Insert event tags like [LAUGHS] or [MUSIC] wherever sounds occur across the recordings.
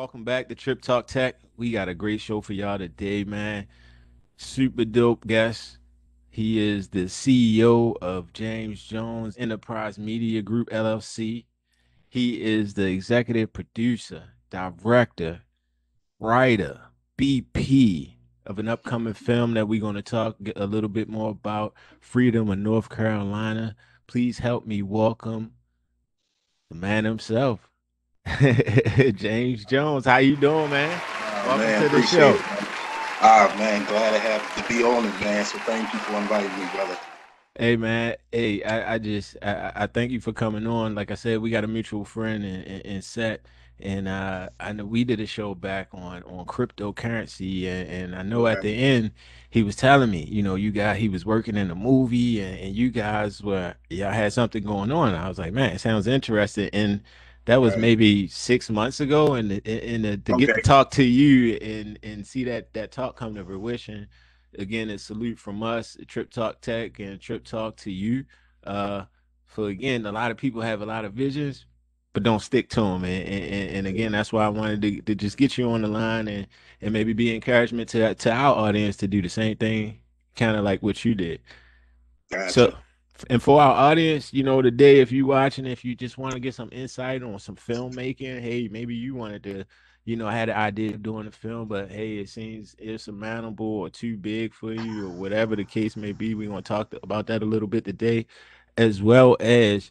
Welcome back to Trip Talk Tech. We got a great show for y'all today, man. Super dope guest. He is the CEO of James Jones Enterprise Media Group LLC. He is the executive producer, director, writer, BP of an upcoming film that we're going to talk a little bit more about Freedom of North Carolina. Please help me welcome the man himself, [LAUGHS] James Jones. How you doing, man? Oh, Welcome man, to the show. It, ah, man, glad to have to be on it, man. So thank you for inviting me, brother. Hey man, hey, I, I just I, I thank you for coming on. Like I said, we got a mutual friend in, in, in Set, and uh, I know we did a show back on on cryptocurrency, and, and I know okay. at the end he was telling me, you know, you got he was working in a movie, and, and you guys were y'all had something going on. I was like, man, it sounds interesting, and that was right. maybe six months ago, and and, and to okay. get to talk to you and and see that that talk come to fruition. Again, a salute from us, Trip Talk Tech, and Trip Talk to you. Uh, for again, a lot of people have a lot of visions, but don't stick to them. And, and, and again, that's why I wanted to, to just get you on the line and, and maybe be encouragement to to our audience to do the same thing, kind of like what you did. Gotcha. So, and for our audience, you know, today, if you're watching, if you just want to get some insight on some filmmaking, hey, maybe you wanted to, you know, had an idea of doing a film, but hey, it seems insurmountable or too big for you, or whatever the case may be. We're gonna talk about that a little bit today, as well as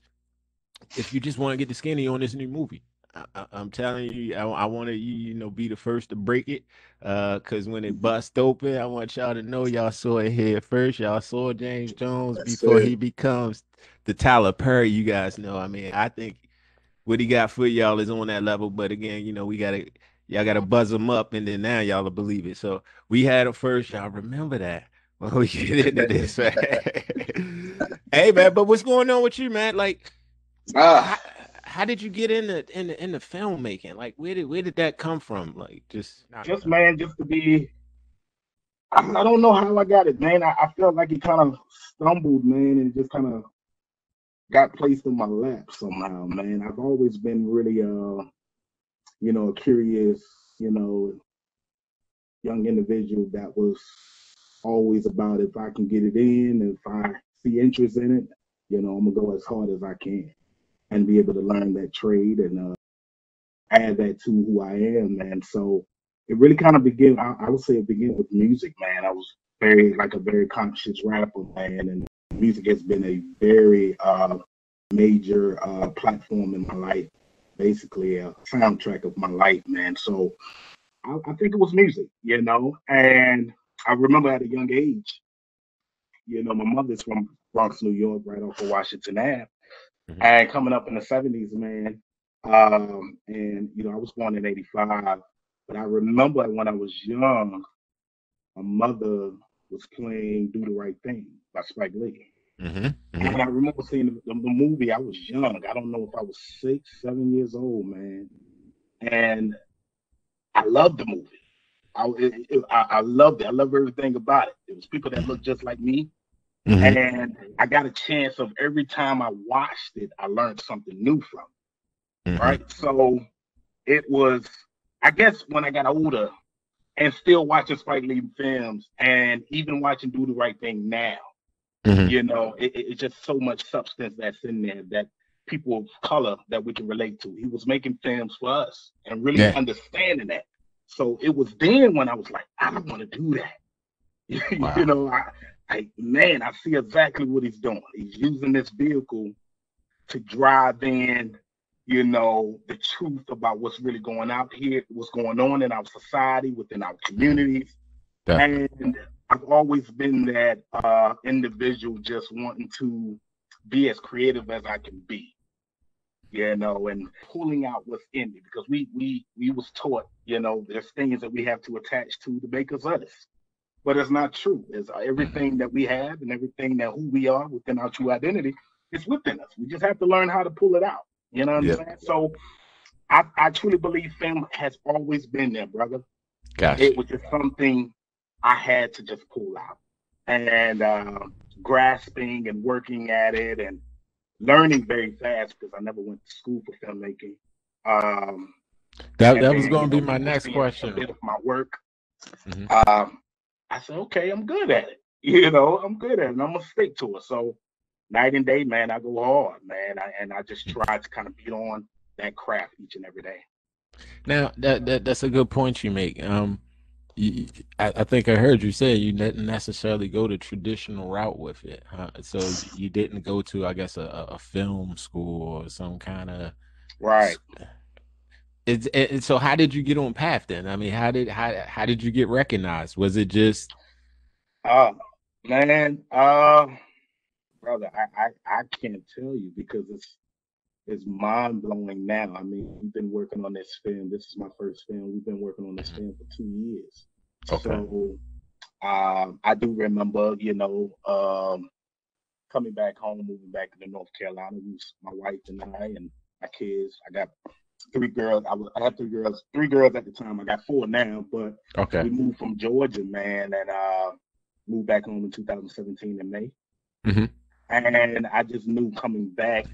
if you just want to get the skinny on this new movie. I, am telling you, I, I want to you, you know be the first to break it, uh, cause when it bust open, I want y'all to know y'all saw it here first. Y'all saw James Jones That's before it. he becomes the Tyler Perry. You guys know. I mean, I think what he got for y'all is on that level. But again, you know, we gotta y'all gotta buzz him up, and then now y'all will believe it. So we had it first. Y'all remember that. [LAUGHS] When we get into this, [LAUGHS] hey man, but what's going on with you, man? Like uh, how, how, did you get into in the in the filmmaking? Like, where did where did that come from? Like, just just man, just to be. I, I don't know how I got it, man. I, I felt like it kind of stumbled, man, and just kind of got placed in my lap somehow, man. I've always been really, uh, you know, a curious, you know, young individual that was always about if I can get it in, if I see interest in it, you know, I'm gonna go as hard as I can and be able to learn that trade and uh, add that to who I am, And So it really kind of began. I, I, would say it began with music, man. I was very like a very conscious rapper, man, and music has been a very uh, major uh, platform in my life, basically a soundtrack of my life, man. So I, I think it was music, you know, and I remember at a young age, you know, my mother's from Bronx, New York, right off of Washington Ave. Mm-hmm. And coming up in the 70s, man. Um, and you know, I was born in 85, but I remember when I was young, my mother was playing Do the Right Thing by Spike Lee. Mm-hmm. Mm-hmm. And I remember seeing the, the, the, movie. I was young. I don't know if I was six, seven years old, man. And I loved the movie. I, it, it, I, I loved it. I loved everything about it. It was people that looked just like me. Mm-hmm. And I got a chance of every time I watched it, I learned something new from it. Mm-hmm. Right. So it was, I guess, when I got older and still watching Spike Lee films and even watching Do the Right Thing now, mm-hmm. you know, it, it's just so much substance that's in there that people of color that we can relate to. He was making films for us and really yeah. understanding that. So it was then when I was like, I don't want to do that. [LAUGHS] Wow. you know, I, like, man, I see exactly what he's doing. He's using this vehicle to drive in, you know, the truth about what's really going out here, what's going on in our society, within our communities. And I've always been that uh, individual just wanting to be as creative as I can be, you know, and pulling out what's in me because we we we was taught, you know, there's things that we have to attach to to make us us but it's not true. It's everything that we have and everything that who we are within our true identity is within us. We just have to learn how to pull it out. You know what I'm saying? So I, I truly believe film has always been there, brother. Gotcha. It was just something I had to just pull out and uh, grasping and working at it and learning very fast because I never went to school for filmmaking. Um, That that was going to be my next question. A bit of my work. Mm-hmm. Um, I said, okay, I'm good at it. [LAUGHS] You know, I'm good at it. And I'm gonna stick to it. So night and day, man, I go hard, man, I, and I just try to kind of beat on that craft each and every day. Now that, that that's a good point you make. Um, you, I, I, think I heard you say you didn't necessarily go the traditional route with it. Huh? So you didn't go to, I guess, a, a film school or some kind of right. It's it, so how did you get on path then? I mean, how did how how did you get recognized? Was it just uh man, uh brother, I, I, I can't tell you because it's it's mind blowing now. I mean, we've been working on this film. This is my first film. We've been working on this film for two years. Okay. So um, I do remember, you know, um, coming back home, moving back to North Carolina. We was my wife and I and my kids. I got three girls. I was I had three girls, three girls at the time. I got four now, but okay. we moved from Georgia, man, and uh, moved back home in 2017 in May. Mm-hmm. And I just knew coming back,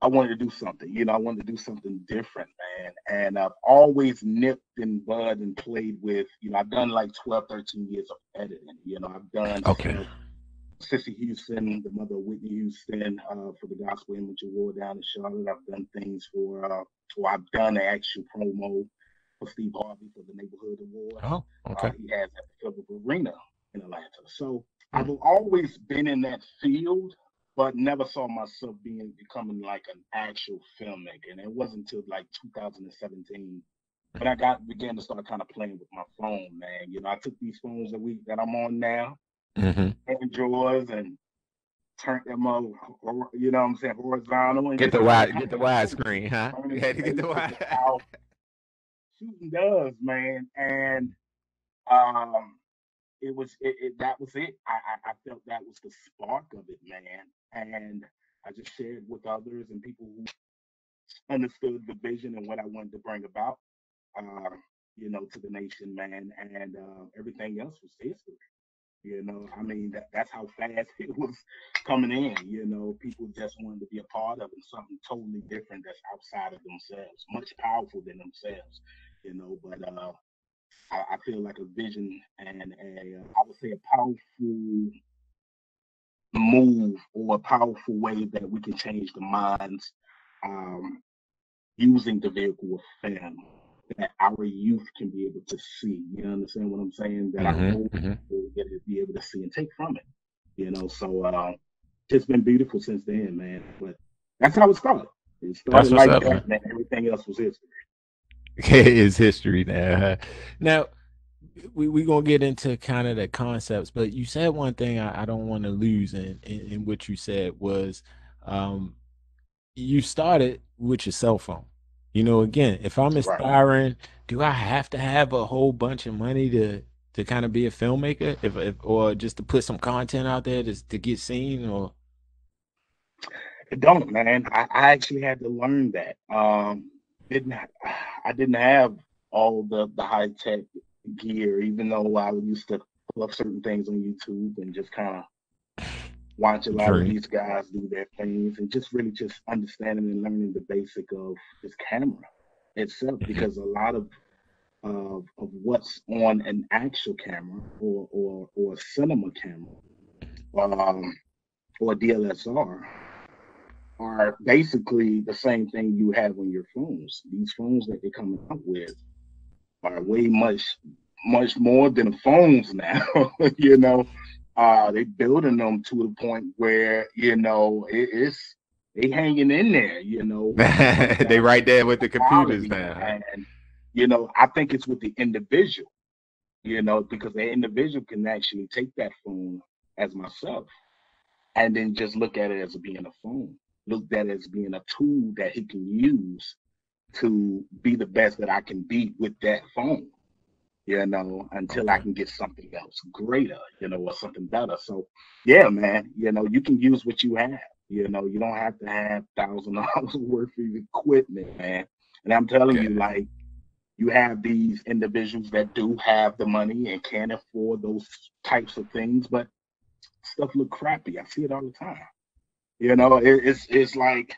I wanted to do something. You know, I wanted to do something different, man. And I've always nipped and bud and played with, you know, I've done like 12, 13 years of editing. You know, I've done okay. Cissy Houston, the mother of Whitney Houston, uh, for the Gospel Image Award down in Charlotte. I've done things for, uh, or I've done an actual promo for Steve Harvey for the Neighborhood Award. Oh, okay. Uh, he has at the Phillips Arena in Atlanta. So I've always been in that field, but never saw myself being becoming like an actual filmmaker. And it wasn't until like 2017 when I got began to start kind of playing with my phone, man. You know, I took these phones that we that I'm on now, mm-hmm. Androids, and turn them up. You know what I'm saying, horizontal. And get the wide, [LAUGHS] get the wide screen, huh? You had to get the wide. [LAUGHS] Shooting does, man, and um, it was it, it, that was it. I, I, I felt that was the spark of it, man. And I just shared with others and people who understood the vision and what I wanted to bring about, uh, you know, to the nation, man. And uh, everything else was history. You know, I mean, that, that's how fast [LAUGHS] it was coming in. You know, people just wanted to be a part of it, something totally different that's outside of themselves, much powerful than themselves. You know, but uh, I, I feel like a vision and a, uh, I would say a powerful move or a powerful way that we can change the minds um, using the vehicle of film that our youth can be able to see. You understand what I'm saying? That mm-hmm, our old mm-hmm. Will get to be able to see and take from it. You know, so uh, it's been beautiful since then, man. But that's how it started. It started like up, that, man. Everything else was history. [LAUGHS] it's history now. Now we we gonna get into kind of the concepts, but you said one thing I, I don't want to lose in, in, in what you said was um you started with your cell phone. You know, again, if I'm aspiring, right. do I have to have a whole bunch of money to to kind of be a filmmaker, if, if or just to put some content out there to to get seen, or it don't, man. I, I actually had to learn that. Um, didn't I didn't have all the the high tech gear, even though I used to pull up certain things on YouTube and just kind of watch a lot of these guys do their things and just really just understanding and learning the basic of this camera itself mm-hmm. because a lot of of, of what's on an actual camera or or or a cinema camera um, or DLSR are basically the same thing you have on your phones. These phones that they're coming up with are way much much more than phones [LAUGHS] now. you know, uh, they building them to the point where you know it, it's they hanging in there. You know, [LAUGHS] they right there with the computers now. And you know, I think it's with the individual. You know, because the individual can actually take that phone as myself and then just look at it as being a phone look at it as being a tool that he can use to be the best that I can be with that phone, you know, until I can get something else greater, you know, or something better. So, yeah, man, you know, you can use what you have. You know, you don't have to have thousand dollars [LAUGHS] worth of equipment, man. And I'm telling you, like, you have these individuals that do have the money and can afford those types of things, but stuff look crappy. I see it all the time. You know, it, it's it's like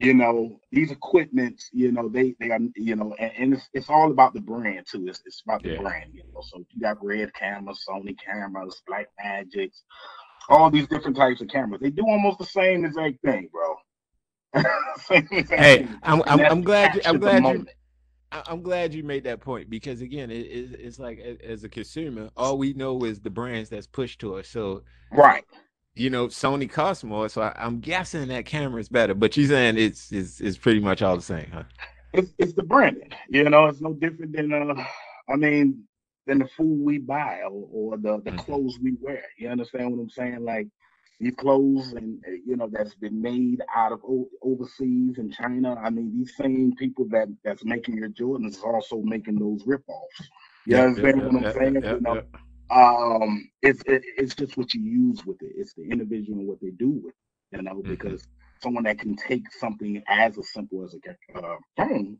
you know, these equipments, you know, they they are, you know, and, and it's, it's all about the brand too. It's, it's about the Yeah. brand, you know. So you got red cameras, Sony cameras, Black Magics, all these different types of cameras. They do almost the same exact thing, bro. [LAUGHS] Same exact Hey, thing. I'm I'm, I'm glad you, I'm the glad you moment. I'm glad you made that point because again, it, it, it's like as a consumer, all we know is the brands that's pushed to us. So Right. you know, Sony costs more, so I, I'm guessing that camera is better. But you're saying it's it's it's pretty much all the same, huh? It's it's the branding. You know, it's no different than uh I mean than the food we buy or, or the, the Mhm. clothes we wear. You understand what I'm saying? Like these clothes and uh, you know that's been made out of overseas in China. I mean, these same people that that's making your Jordans is also making those ripoffs. You Yeah, understand yeah, what I'm saying? you know, um it's it, it's just what you use with it it's the individual and what they do with it you know Mhm. because someone that can take something as as simple as a uh, phone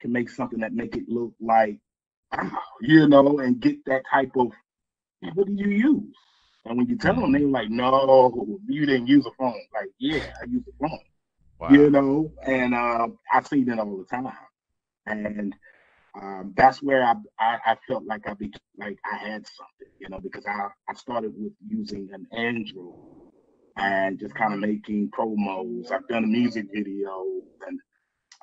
can make something that make it look like you know and get that type of what do you use and when you tell them they're like no you didn't use a phone like yeah i use a phone Wow. you know, and uh, I see that all the time, and um, that's where I, I I felt like I be like I had something, you know, because I I started with using an Android and just kind of making promos. I've done music videos and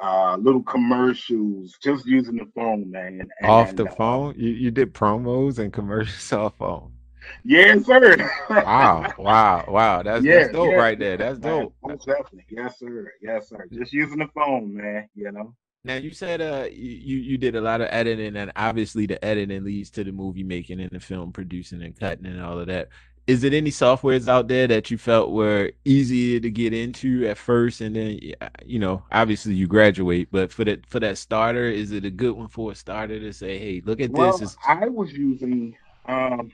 uh, little commercials, just using the phone, man. And, Off the uh, phone, you, you did promos and commercials [LAUGHS] off phone. Yes, sir. Wow, wow, wow. That's Yeah, that's dope yeah, right there. That's dope. Most definitely, yes, sir. Yes, sir. Just using the phone, man. You know. Now you said uh you you did a lot of editing and obviously the editing leads to the movie making and the film producing and cutting and all of that. Is it any softwares out there that you felt were easier to get into at first and then you know obviously you graduate but for that for that starter is it a good one for a starter to say hey look at Well, this it's, I was using, um,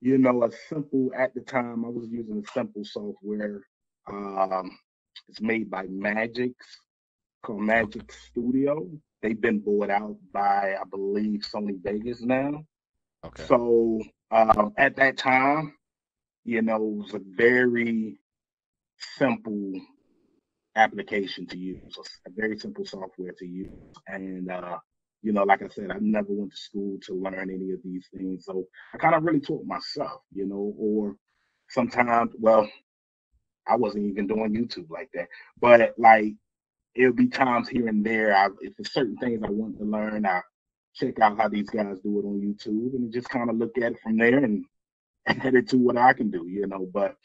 you know, a simple at the time. I was using a simple software. Um, it's made by Magix, called Magic Studio. They've been bought out by, I believe, Sony Vegas now. okay So um, at that time, you know, it was a very simple application to use, a very simple software to use. And, uh, you know, like I said, I never went to school to learn any of these things. So I kind of really taught myself, you know, or sometimes, well, I wasn't even doing YouTube like that, but like it'll be times here and there. I, if there's certain things I want to learn, I check out how these guys do it on YouTube and just kind of look at it from there and, [LAUGHS] and head it to what I can do, you know. But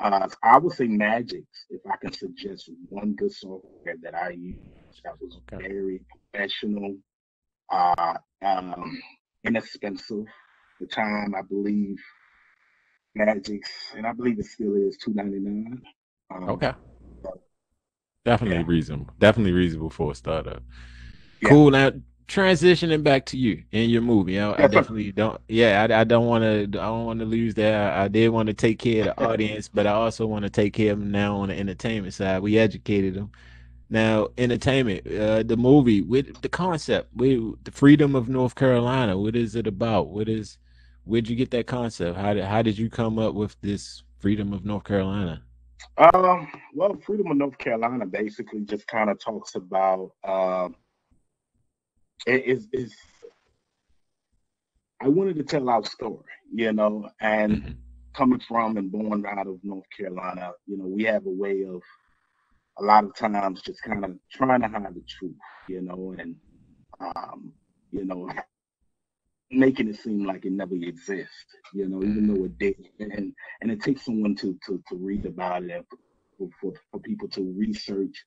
uh, I would say Magix, if I can suggest one good software that I use that was Okay. very professional, uh, um, inexpensive. The time I believe Magix, and I believe it still is two ninety nine. Um, okay definitely Yeah. reasonable definitely reasonable for a startup Yeah. cool now transitioning back to you in your movie I, I definitely don't yeah I, I don't want to I don't want to lose that I, I did want to take care of the audience but I also want to take care of them now on the entertainment side we educated them now entertainment uh the movie with the concept with the freedom of North Carolina what is it about what is where'd you get that concept how did how did you come up with this freedom of North Carolina Um, well, Freedom of North Carolina basically just kind of talks about um, it is is. I wanted to tell our story, you know, and Mhm. coming from and born out of North Carolina, you know, we have a way of a lot of times just kind of trying to hide the truth, you know, and um, you know, making it seem like it never exists, you know, even though it did. And and it takes someone to to to read about it for, for, for people to research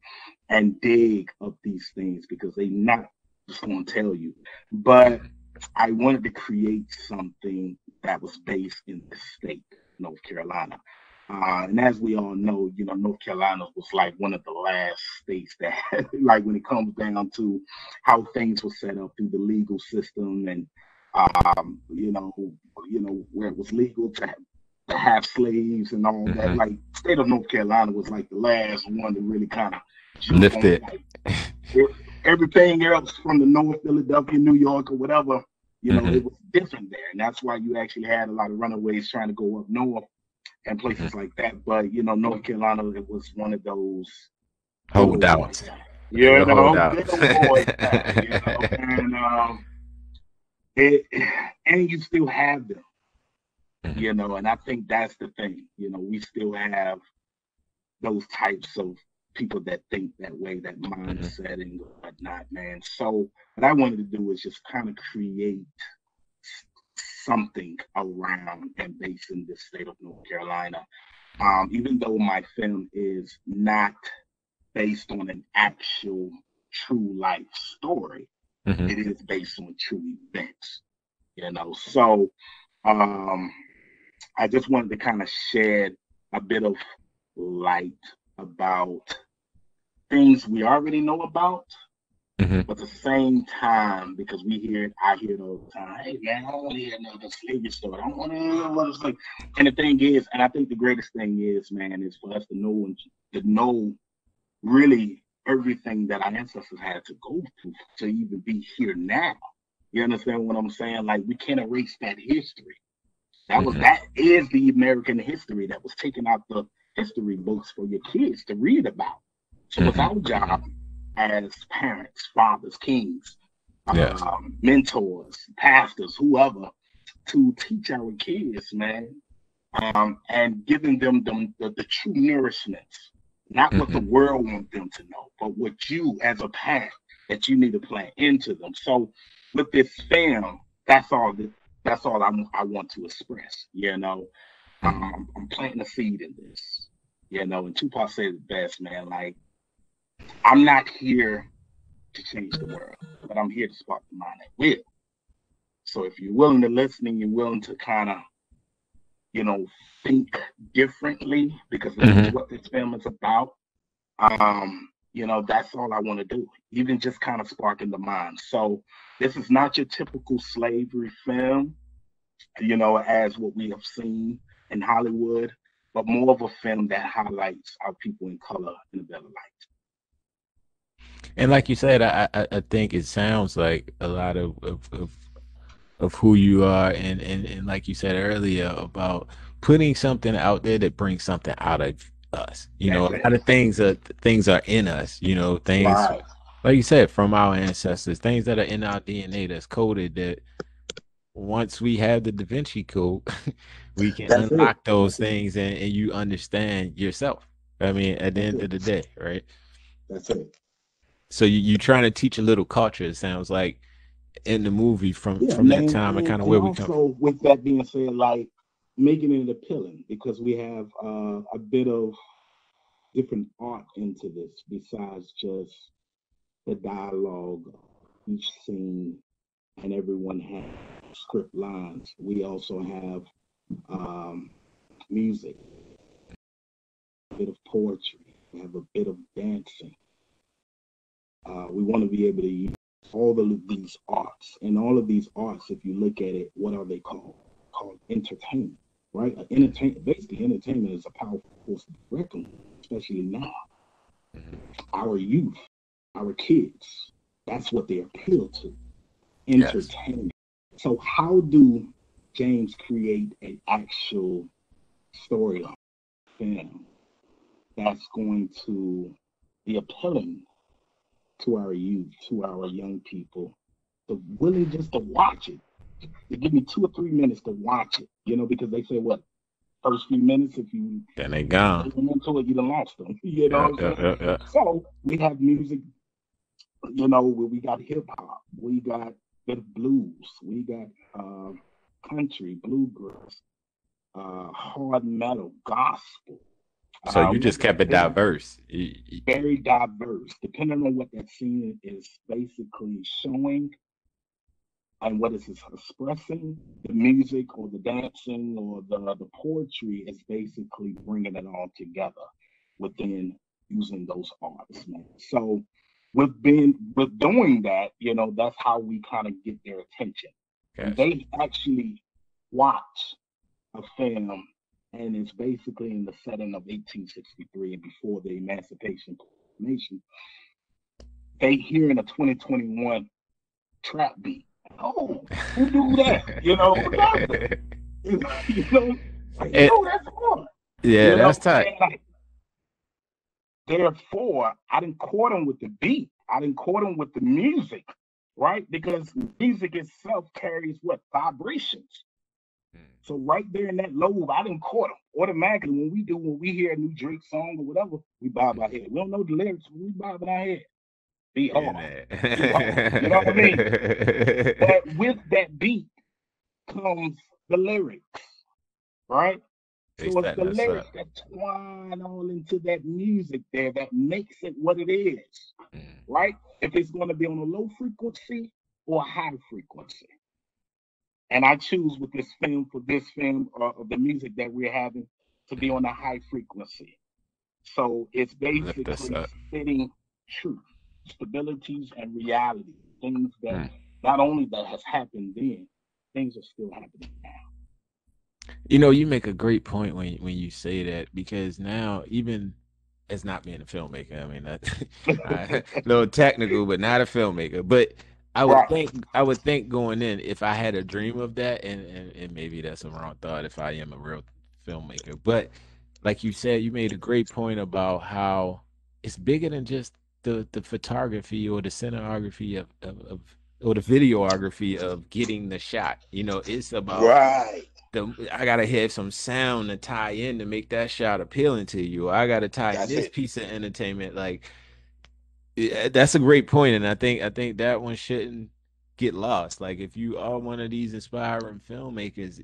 and dig up these things because they not just gonna tell you. But I wanted to create something that was based in the state, North Carolina. Uh, and as we all know, you know, North Carolina was like one of the last states that, [LAUGHS] like, when it comes down to how things were set up through the legal system, and um, you know, you know, where it was legal to have, to have slaves and all that. Mhm. Like, state of North Carolina was like the last one to really kind of Lift it. everything else from the North, Philadelphia, New York, or whatever, you know, Mhm. it was different there. And that's why you actually had a lot of runaways trying to go up north and places Mm-hmm. like that. But, you know, North Carolina, it was one of those hold out. You know, hold out. you know, and um, it, and you still have them. Mm-hmm. You know, and I think that's the thing. You know, we still have those types of people that think that way, that mm-hmm. mindset and whatnot, man. So what I wanted to do is just kind of create something around and based in the state of North Carolina. Um, even though my film is not based on an actual true life story, mm-hmm. it is based on true events. You know, so um, I just wanted to kind of shed a bit of light about things we already know about, mm-hmm. but at the same time, because we hear it, I hear it all the time. Hey man, I don't want to hear another slavery story. I don't want to hear what it's like. And the thing is, and I think the greatest thing is, man, is for us to know and to know really everything that our ancestors had to go through to even be here now. You understand what I'm saying? Like we can't erase that history. That was mm-hmm. that is the American history that was taken out the history books for your kids to read about. So mm-hmm. it's our job as parents, fathers, kings, yes. um, mentors, pastors, whoever, to teach our kids, man, um, and giving them the, the, the true nourishment, not mm-hmm. what the mm-hmm. world wants them to know, but what you as a parent that you need to plant into them. So with this film, that's all. That's all I'm, I want to express. You know, mm-hmm. um, I'm planting a seed in this. You know, and Tupac said it best, man. Like I'm not here to change the world, but I'm here to spark the mind that will. So if you're willing to listen and you're willing to kind of, you know, think differently, because that's mm-hmm. what this film is about, um, you know, that's all I want to do. Even just kind of sparking the mind. So this is not your typical slavery film, you know, as what we have seen in Hollywood, but more of a film that highlights our people in color in a better light. And like you said, I, I, I think it sounds like a lot of, of, of of who you are and, and and like you said earlier about putting something out there that brings something out of us. You know a lot of things are things are in us you know things wow. like you said from our ancestors things that are in our dna that's coded that once we have the da vinci code [LAUGHS] we can that's unlock it. those things and, and you understand yourself. I mean at the end of the day right? That's it so you, you're trying to teach a little culture. It sounds like in the movie from yeah, from that time and, kind of where we come. So with that being said, like making it appealing because we have uh, a bit of different art into this besides just the dialogue, each scene, and everyone has script lines. We also have um, music, a bit of poetry, we have a bit of dancing, uh, we want to be able to use all of these arts. And all of these arts, if you look at it, what are they called? Called entertainment, right? Uh, entertainment, basically, entertainment is a powerful force to reckon, especially now. Mm-hmm. Our youth, our kids, that's what they appeal to. Entertainment. Yes. So, how do James create an actual storyline film that's going to be appealing to our youth, to our young people, to willing just to watch it. To give me two or three minutes to watch it, you know, because they say what first few minutes if you then they gone into it, you done lost them. [LAUGHS] You know, yeah, yeah, yeah, so we have music. You know, we got hip hop, we got bit blues, we got uh, country, bluegrass, uh, hard metal, gospel. So you um, just kept it diverse. Very diverse, depending on what that scene is basically showing and what it's expressing. The music or the dancing or the, the poetry is basically bringing it all together within using those arts, man. So with being with doing that, you know, that's how we kind of get their attention. They actually watch a film and it's basically in the setting of 1863 and before the Emancipation Proclamation. They hear in a 2021 trap beat. Oh, who do that? [LAUGHS] You know, you know, like, it, oh, that's fun. Yeah, you know? that's tight. Like, Therefore, I didn't court him with the beat. I didn't court him with the music, right? Because music itself carries what vibrations. Hmm. So right there in that lobe, I didn't court them automatically. When we do, when we hear a new Drake song or whatever, we bob our head. We don't know the lyrics, we bob our head. Be hard. hard. You know what I mean? but with that beat comes the lyrics, right? [LAUGHS] So it's the lyrics that twine all into that music there that makes it what it is, mm. right? If it's going to be on a low frequency or a high frequency. And I choose with this film for this film uh, of the music that we're having to be on a high frequency. So it's basically spitting truth, stabilities, and reality, things that mm. not only that has happened then, things are still happening now. You know, you make a great point when when you say that because now even as not being a filmmaker, I mean that [LAUGHS] [LAUGHS] a little technical, but not a filmmaker. But I would think I would think going in if I had a dream of that, and, and and maybe that's a wrong thought if I am a real filmmaker. But like you said, you made a great point about how it's bigger than just the the photography or the cinematography of, of, of or the videography of getting the shot. You know, it's about right the I gotta have some sound to tie in to make that shot appealing to you. I gotta tie that's this it. piece of entertainment. Like that's a great point, and I think I think that one shouldn't get lost. Like if you are one of these inspiring filmmakers,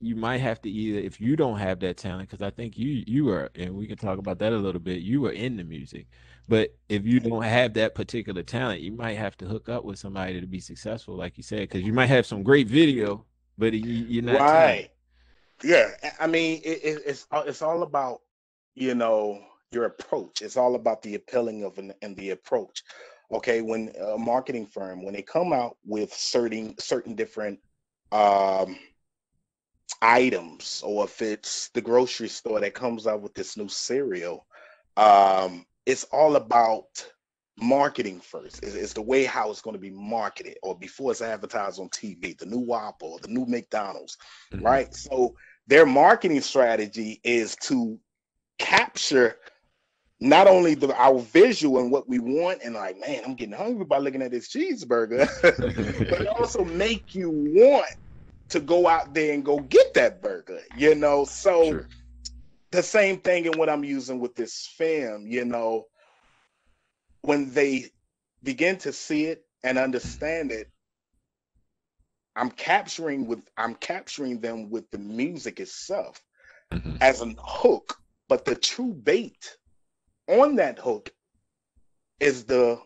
you might have to either if you don't have that talent, because I think you you are, and we can talk about that a little bit. You are in the music, but if you don't have that particular talent, you might have to hook up with somebody to be successful, like you said, because you might have some great video but you, are not right. Yeah, I mean, it, it, it's uh, it's all about you know your approach. It's all about the appealing of an, and the approach. Okay, when a marketing firm when they come out with certain certain different um, items, or if it's the grocery store that comes out with this new cereal, um, it's all about marketing first. It's, it's, the way how it's going to be marketed or before it's advertised on TV, the new Whopper, the new McDonald's, mm-hmm. right? So their marketing strategy is to capture not only the our visual and what we want, and like, man, I'm getting hungry by looking at this cheeseburger, [LAUGHS] but [LAUGHS] also make you want to go out there and go get that burger, you know. So sure. the same thing in what I'm using with this film, you know when they begin to see it and understand it, I'm capturing with I'm capturing them with the music itself mm-hmm. as a hook, but the true bait on that hook is the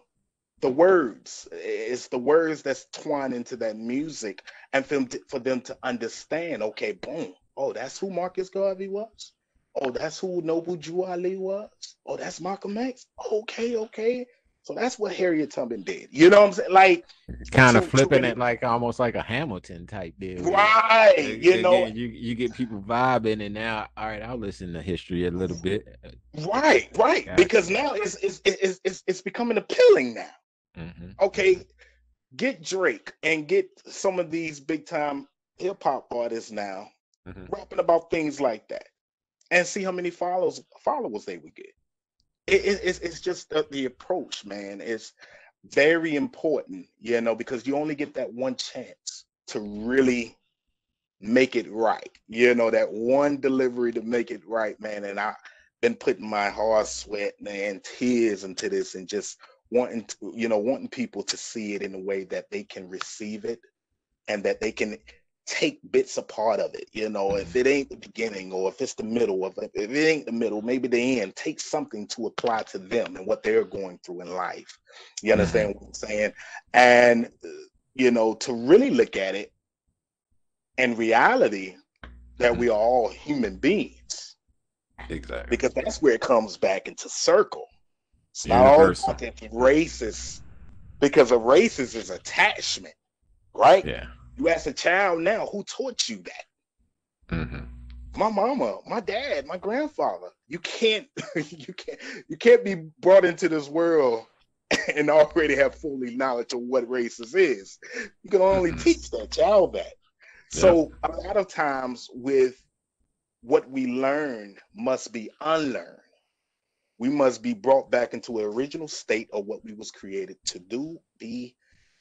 the words. It's the words that's twined into that music, and for them to, for them to understand. Okay, boom. Oh, that's who Marcus Garvey was. Oh, that's who Noble Drew Ali was. Oh, that's Malcolm X. Okay, okay. So that's what Harriet Tubman did. You know what I'm saying? Like kind of flipping it like almost like a Hamilton type deal. Right. you know, you you get people vibing and now all right, I'll listen to history a little bit. Right, right. Gotcha. Because now it's it's, it's it's it's becoming appealing now. Mm-hmm. Okay. Get Drake and get some of these big time hip hop artists now mm-hmm. rapping about things like that and see how many followers followers they would get. It, it, it's, it's just the, the approach, man. It's very important, you know, because you only get that one chance to really make it right. You know, that one delivery to make it right, man. And I've been putting my heart, sweat, and tears into this and just wanting to, you know, wanting people to see it in a way that they can receive it and that they can take bits apart of it. You know, if it ain't the beginning or if it's the middle of it, if it ain't the middle, maybe the end, take something to apply to them and what they're going through in life. You understand mm-hmm. what I'm saying? And, you know, to really look at it in reality, that we are all human beings. Exactly. Because that's where it comes back into circle. It's not all about that racist, because a racist is attachment, right? Yeah you ask a child now, who taught you that? Mm-hmm. My mama, my dad, my grandfather. You can't, [LAUGHS] you can't, you can't be brought into this world [LAUGHS] and already have fully knowledge of what racist is. You can only mm-hmm. teach that child that. Yeah. So a lot of times with what we learn must be unlearned. we must be brought back into an original state of what we was created to do, be,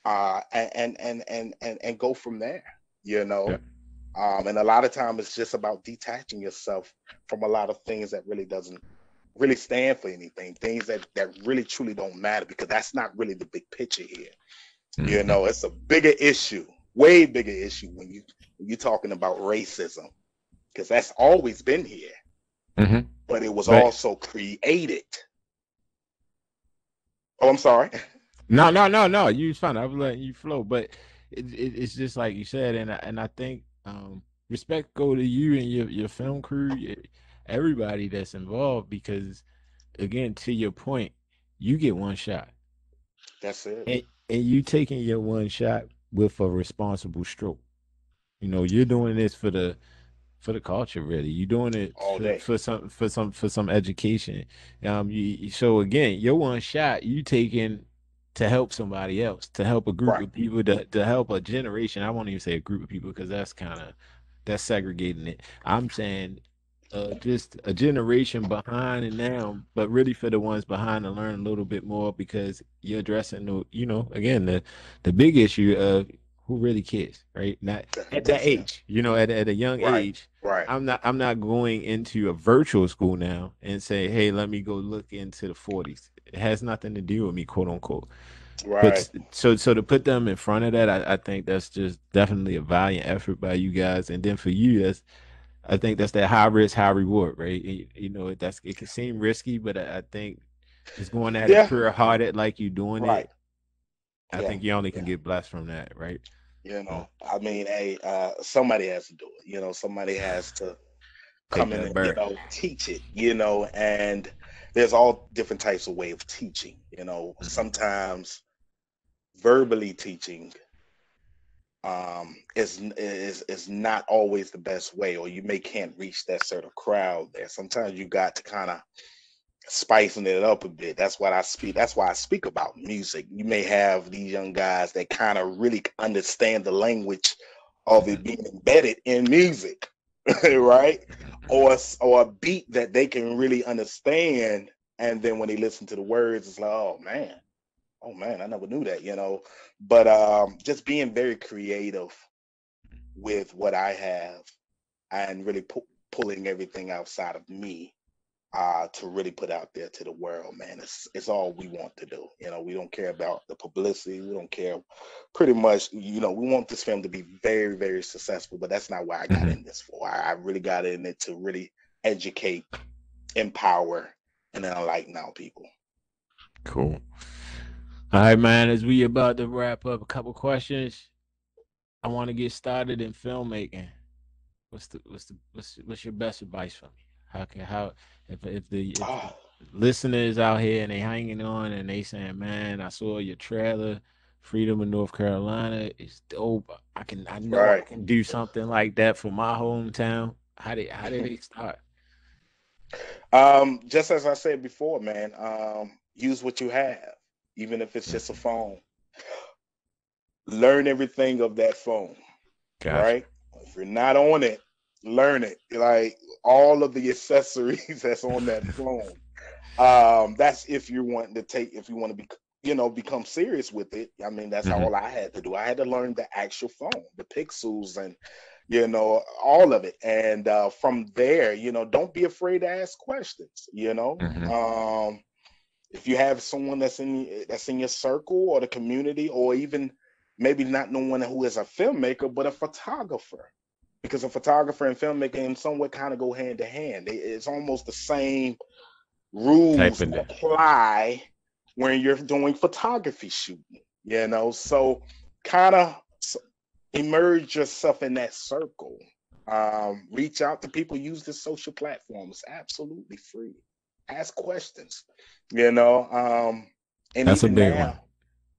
uh, and and and and and go from there. You know, yeah. um, and a lot of time it's just about detaching yourself from a lot of things that really doesn't really stand for anything, things that that really truly don't matter because that's not really the big picture here. Mm-hmm. You know, it's a bigger issue, way bigger issue when you when you're talking about racism, because that's always been here, mm-hmm. but it was right. also created. Oh, I'm sorry. [LAUGHS] No, [LAUGHS] no, no, no. You fine. I was letting you flow, but it, it, it's just like you said, and I, and I think um, respect go to you and your your film crew, everybody that's involved, because again, to your point, you get one shot. That's it. And, and you taking your one shot with a responsible stroke. You know, you're doing this for the for the culture really you're doing it for, for, some for some for some education um you, so again your one shot you taking to help somebody else, to help a group right. of people, to, to help a generation. I won't even say a group of people because that's kind of that's segregating it. I'm saying uh, just a generation behind and now, but really for the ones behind to learn a little bit more because you're addressing the, you know, again the the big issue of who really cares, right? Not at that age, you know, at, at a young right. age. Right. I'm not I'm not going into a virtual school now and say, hey, let me go look into the 40s. It has nothing to do with me, quote unquote. Right. But, so so to put them in front of that, I, I think that's just definitely a valiant effort by you guys. And then for you, that's I think that's that high risk, high reward, right? You, you know, that's it can seem risky, but I, I think just going at yeah. it pure hearted like you doing right. it. I yeah. think you only can yeah. get blessed from that, right? You know, I mean, hey, uh, somebody has to do it. You know, somebody has to come in and you know teach it. You know, and there's all different types of way of teaching. You know, mm-hmm. sometimes verbally teaching um, is is is not always the best way, or you may can't reach that sort of crowd there. Sometimes you got to kind of spicing it up a bit. That's what I speak. That's why I speak about music. You may have these young guys that kind of really understand the language of it being embedded in music, [LAUGHS] right? Or or a beat that they can really understand, and then when they listen to the words, it's like, oh man, oh man, I never knew that, you know. But um, just being very creative with what I have, and really pu- pulling everything outside of me uh, to really put out there to the world, man. It's it's all we want to do. You know, we don't care about the publicity. We don't care pretty much, you know, we want this film to be very, very successful, but that's not why I got mm-hmm. in this for. I, I, really got in it to really educate, empower, and enlighten our people. Cool. All right, man. As we about to wrap up, a couple questions. I want to get started in filmmaking. What's the what's the what's what's your best advice for me? How can how if if the if oh. listeners out here and they hanging on and they saying, "Man, I saw your trailer, Freedom in North Carolina. It's dope. I can I know right. I can do something like that for my hometown." How did how did they [LAUGHS] start? Um, just as I said before, man, um, use what you have, even if it's just a phone. Learn everything of that phone. Gotcha. Right? If you're not on it, learn it. Like all of the [LAUGHS] accessories that's on that [LAUGHS] phone. Um, that's if you want to take, if you want to be, you know, become serious with it. I mean, that's mm-hmm. all I had to do. I had to learn the actual phone, the pixels, and you know, all of it. And uh, from there, you know, don't be afraid to ask questions. You know, mm-hmm. um, if you have someone that's in that's in your circle or the community, or even maybe not no one who is a filmmaker, but a photographer because a photographer and filmmaking somewhat kind of go hand to hand. It's almost the same rules apply when you're doing photography shooting, you know. So kind of immerse yourself in that circle. Um, reach out to people, use the social platforms, absolutely free. Ask questions, you know. Um, and that's a big now, one.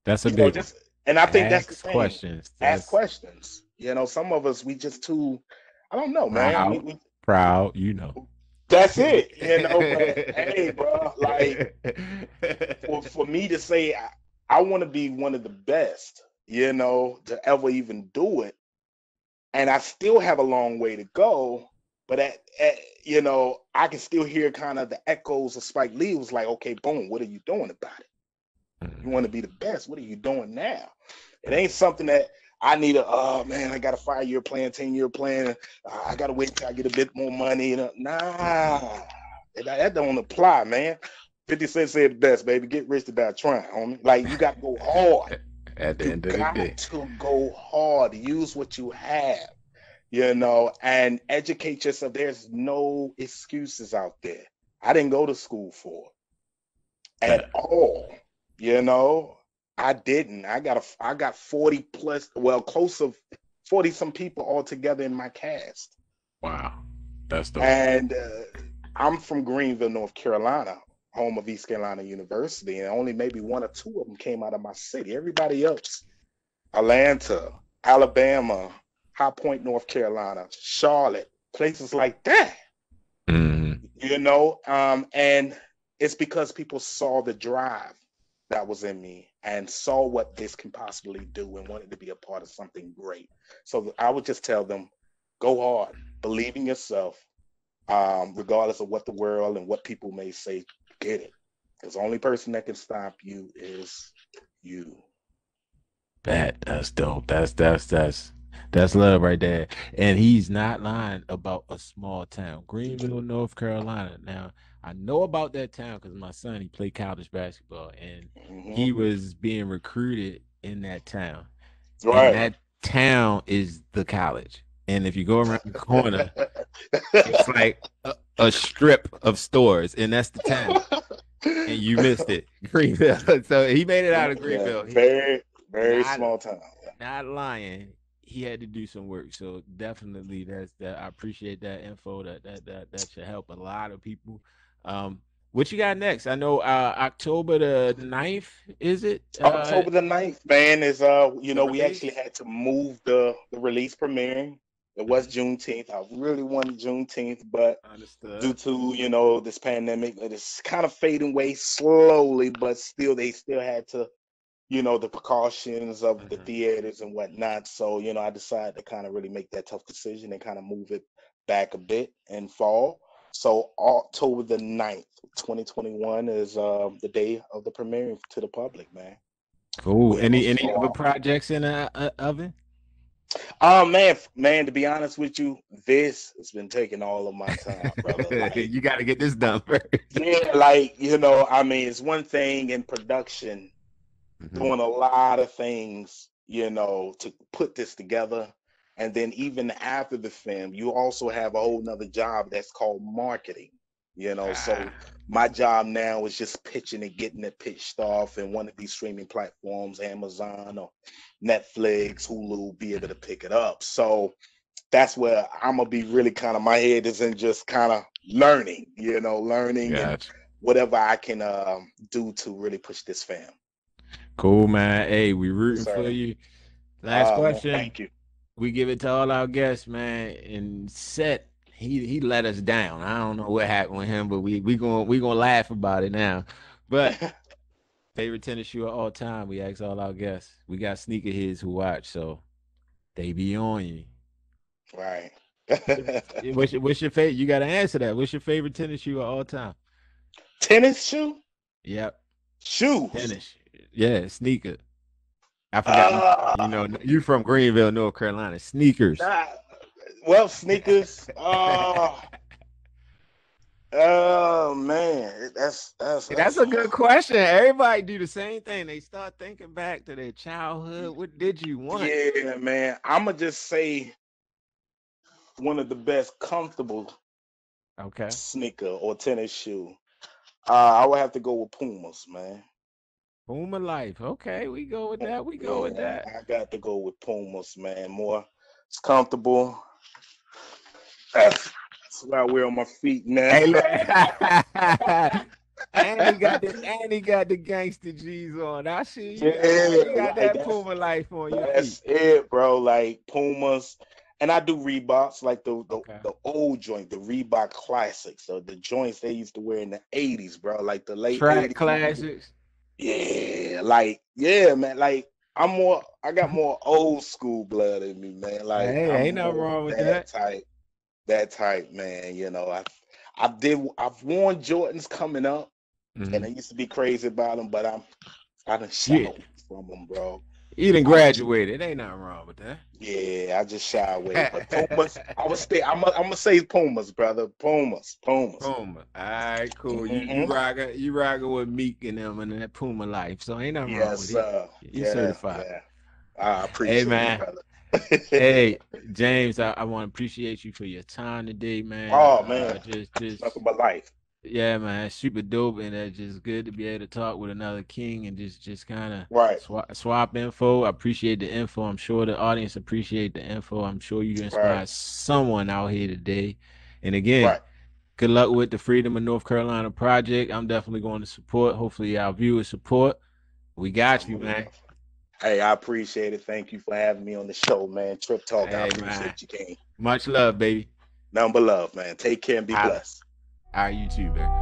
That's a big know, just, and I think Ask that's the thing. questions. Ask questions. You know, some of us we just too. I don't know, man. Proud, we, we, proud you know. That's it. You know, but, [LAUGHS] hey, bro, like for, for me to say I, I want to be one of the best, you know, to ever even do it, and I still have a long way to go. But at, at you know, I can still hear kind of the echoes of Spike Lee was like, okay, boom, what are you doing about it? You mm-hmm. want to be the best. What are you doing now? It ain't something that I need a, oh man, I got a five year plan, 10 year plan. Uh, I got to wait till I get a bit more money. You know? Nah, that, don't apply, man. 50 Cent said the best, baby. Get rich to die trying, homie. Like, you got to go [LAUGHS] hard. At the you end of the got day. to go hard. Use what you have, you know, and educate yourself. There's no excuses out there. I didn't go to school for it at all. You know, I didn't. I got a I got 40 plus, well, close of 40 some people all together in my cast. Wow. That's the And uh, I'm from Greenville, North Carolina, home of East Carolina University, and only maybe one or two of them came out of my city. Everybody else, Atlanta, Alabama, High Point, North Carolina, Charlotte, places like that. Mhm. You know, um, and it's because people saw the drive that was in me and saw what this can possibly do and wanted to be a part of something great. So I would just tell them, go hard, believe in yourself, um, regardless of what the world and what people may say, get it. Because the only person that can stop you is you. That that's dope. That's that's that's that's love right there. And he's not lying about a small town, Greenville, North Carolina. Now I know about that town because my son he played college basketball and Mhm. he was being recruited in that town. right. And that town is the college. And if you go around the corner, it's [LAUGHS] like a, a strip of stores, and that's the town. And you missed it, [LAUGHS] Greenville. [LAUGHS] so he made it out of Yeah, Greenville. He- very, very Not- small town. not lying. He had to do some work. So definitely that's that. I appreciate that info. That that that that should help a lot of people. Um, what you got next? I know uh October the 9th, is it? Uh, October the 9th, man, is uh, you know, we actually had to move the the release premiering. It was Juneteenth. I really wanted Juneteenth, but understood. due to you know this pandemic, it is kind of fading away slowly, but still they still had to, you know, the precautions of the Mhm. theaters and whatnot. So, you know, I decided to kind of really make that tough decision and kind of move it back a bit in fall. So October the 9th, 2021 is um the day of the premiering to the public, man. Cool. Yeah, Any any other uh, projects in the uh, oven? Oh man, man, to be honest with you, this has been taking all of my time, brother. [LAUGHS] Like, you got to get this done first. yeah, like you know, I mean, it's one thing in production Mhm. doing a lot of things, you know, to put this together. And then even after the film, you also have a whole nother job that's called marketing. You know, so Ah. my job now is just pitching and getting it pitched off and one of these streaming platforms, Amazon or Netflix, Hulu, be able to pick it up. So that's where I'm gonna be really kind of my head is in just kind of learning, you know, learning and whatever I can um, do to really push this fam. Cool, man. Hey, we rooting for you. Last Uh, question. Thank you. We give it to all our guests, man. And set he he let us down. I don't know what happened with him, but we we going we gonna laugh about it now. But [LAUGHS] favorite tennis shoe of all time. We ask all our guests. We got sneakerheads who watch, so they be on you. right. [LAUGHS] What's your, what's your favorite? You got to answer that. What's your favorite tennis shoe of all time? Tennis shoe? Yep, Shoes. tennis. Yeah, sneaker. I forgot. Uh, you know, you from Greenville, North Carolina. Sneakers. nah, well, sneakers. Oh, [LAUGHS] oh man, that's that's That's a good question. Everybody do the same thing. They start thinking back to their childhood. What did you want? Yeah, man. I'ma just say one of the best comfortable Okay. sneaker or tennis shoe. Uh, I would have to go with Pumas, man. Puma life. Okay, we go with that. We go with that. I got to go with Pumas, man. More, it's comfortable. That's, that's what I wear on my feet now. [LAUGHS] And he got the and he got the gangster G's on. I see you. Yeah, you got that Puma life on you. That's feet. it, bro. Like Pumas, and I do Reeboks, like the the, Okay. the old joint, the Reebok classics, so the joints they used to wear in the '80s, bro. Like the late Track 80s. classics. Yeah, like yeah, man. Like I'm more, I got more old school blood in me, man. Like Hey, I'm ain't nothing wrong with that. type, that type, man. You know, I I did I've worn Jordans coming up, Mhm. and I used to be crazy about them, but I'm I done Yeah. from them, bro. You didn't graduate. It ain't nothing wrong with that. Yeah, I just shy away. But [LAUGHS] Pumas, I would stay. I'm gonna say Pumas, brother. Pumas, Pumas. Puma. All right, cool. You, you Mhm. rocking you rocking with Meek and them and that Puma life. So ain't nothing wrong Yes, with it. You Yeah, certified. yeah. I appreciate man. it, brother. [LAUGHS] Hey, [LAUGHS] James, I, I want to appreciate you for your time today, man. Oh, Uh, man. just just Nothing but life. Yeah, man, super dope, and it's just good to be able to talk with another king and just just kind of Right. swap, swap info. I appreciate the info. I'm sure the audience appreciate the info. I'm sure you inspired Right. someone out here today. And again, Right. good luck with the Freedom of North Carolina project. I'm definitely going to support. Hopefully, our viewers support. We got you, man. Hey, I appreciate it. Thank you for having me on the show, man. Trip Talk. I appreciate man. you, King. Much love, baby. Number love, man. Take care and be Holla. blessed. All right, you too, man.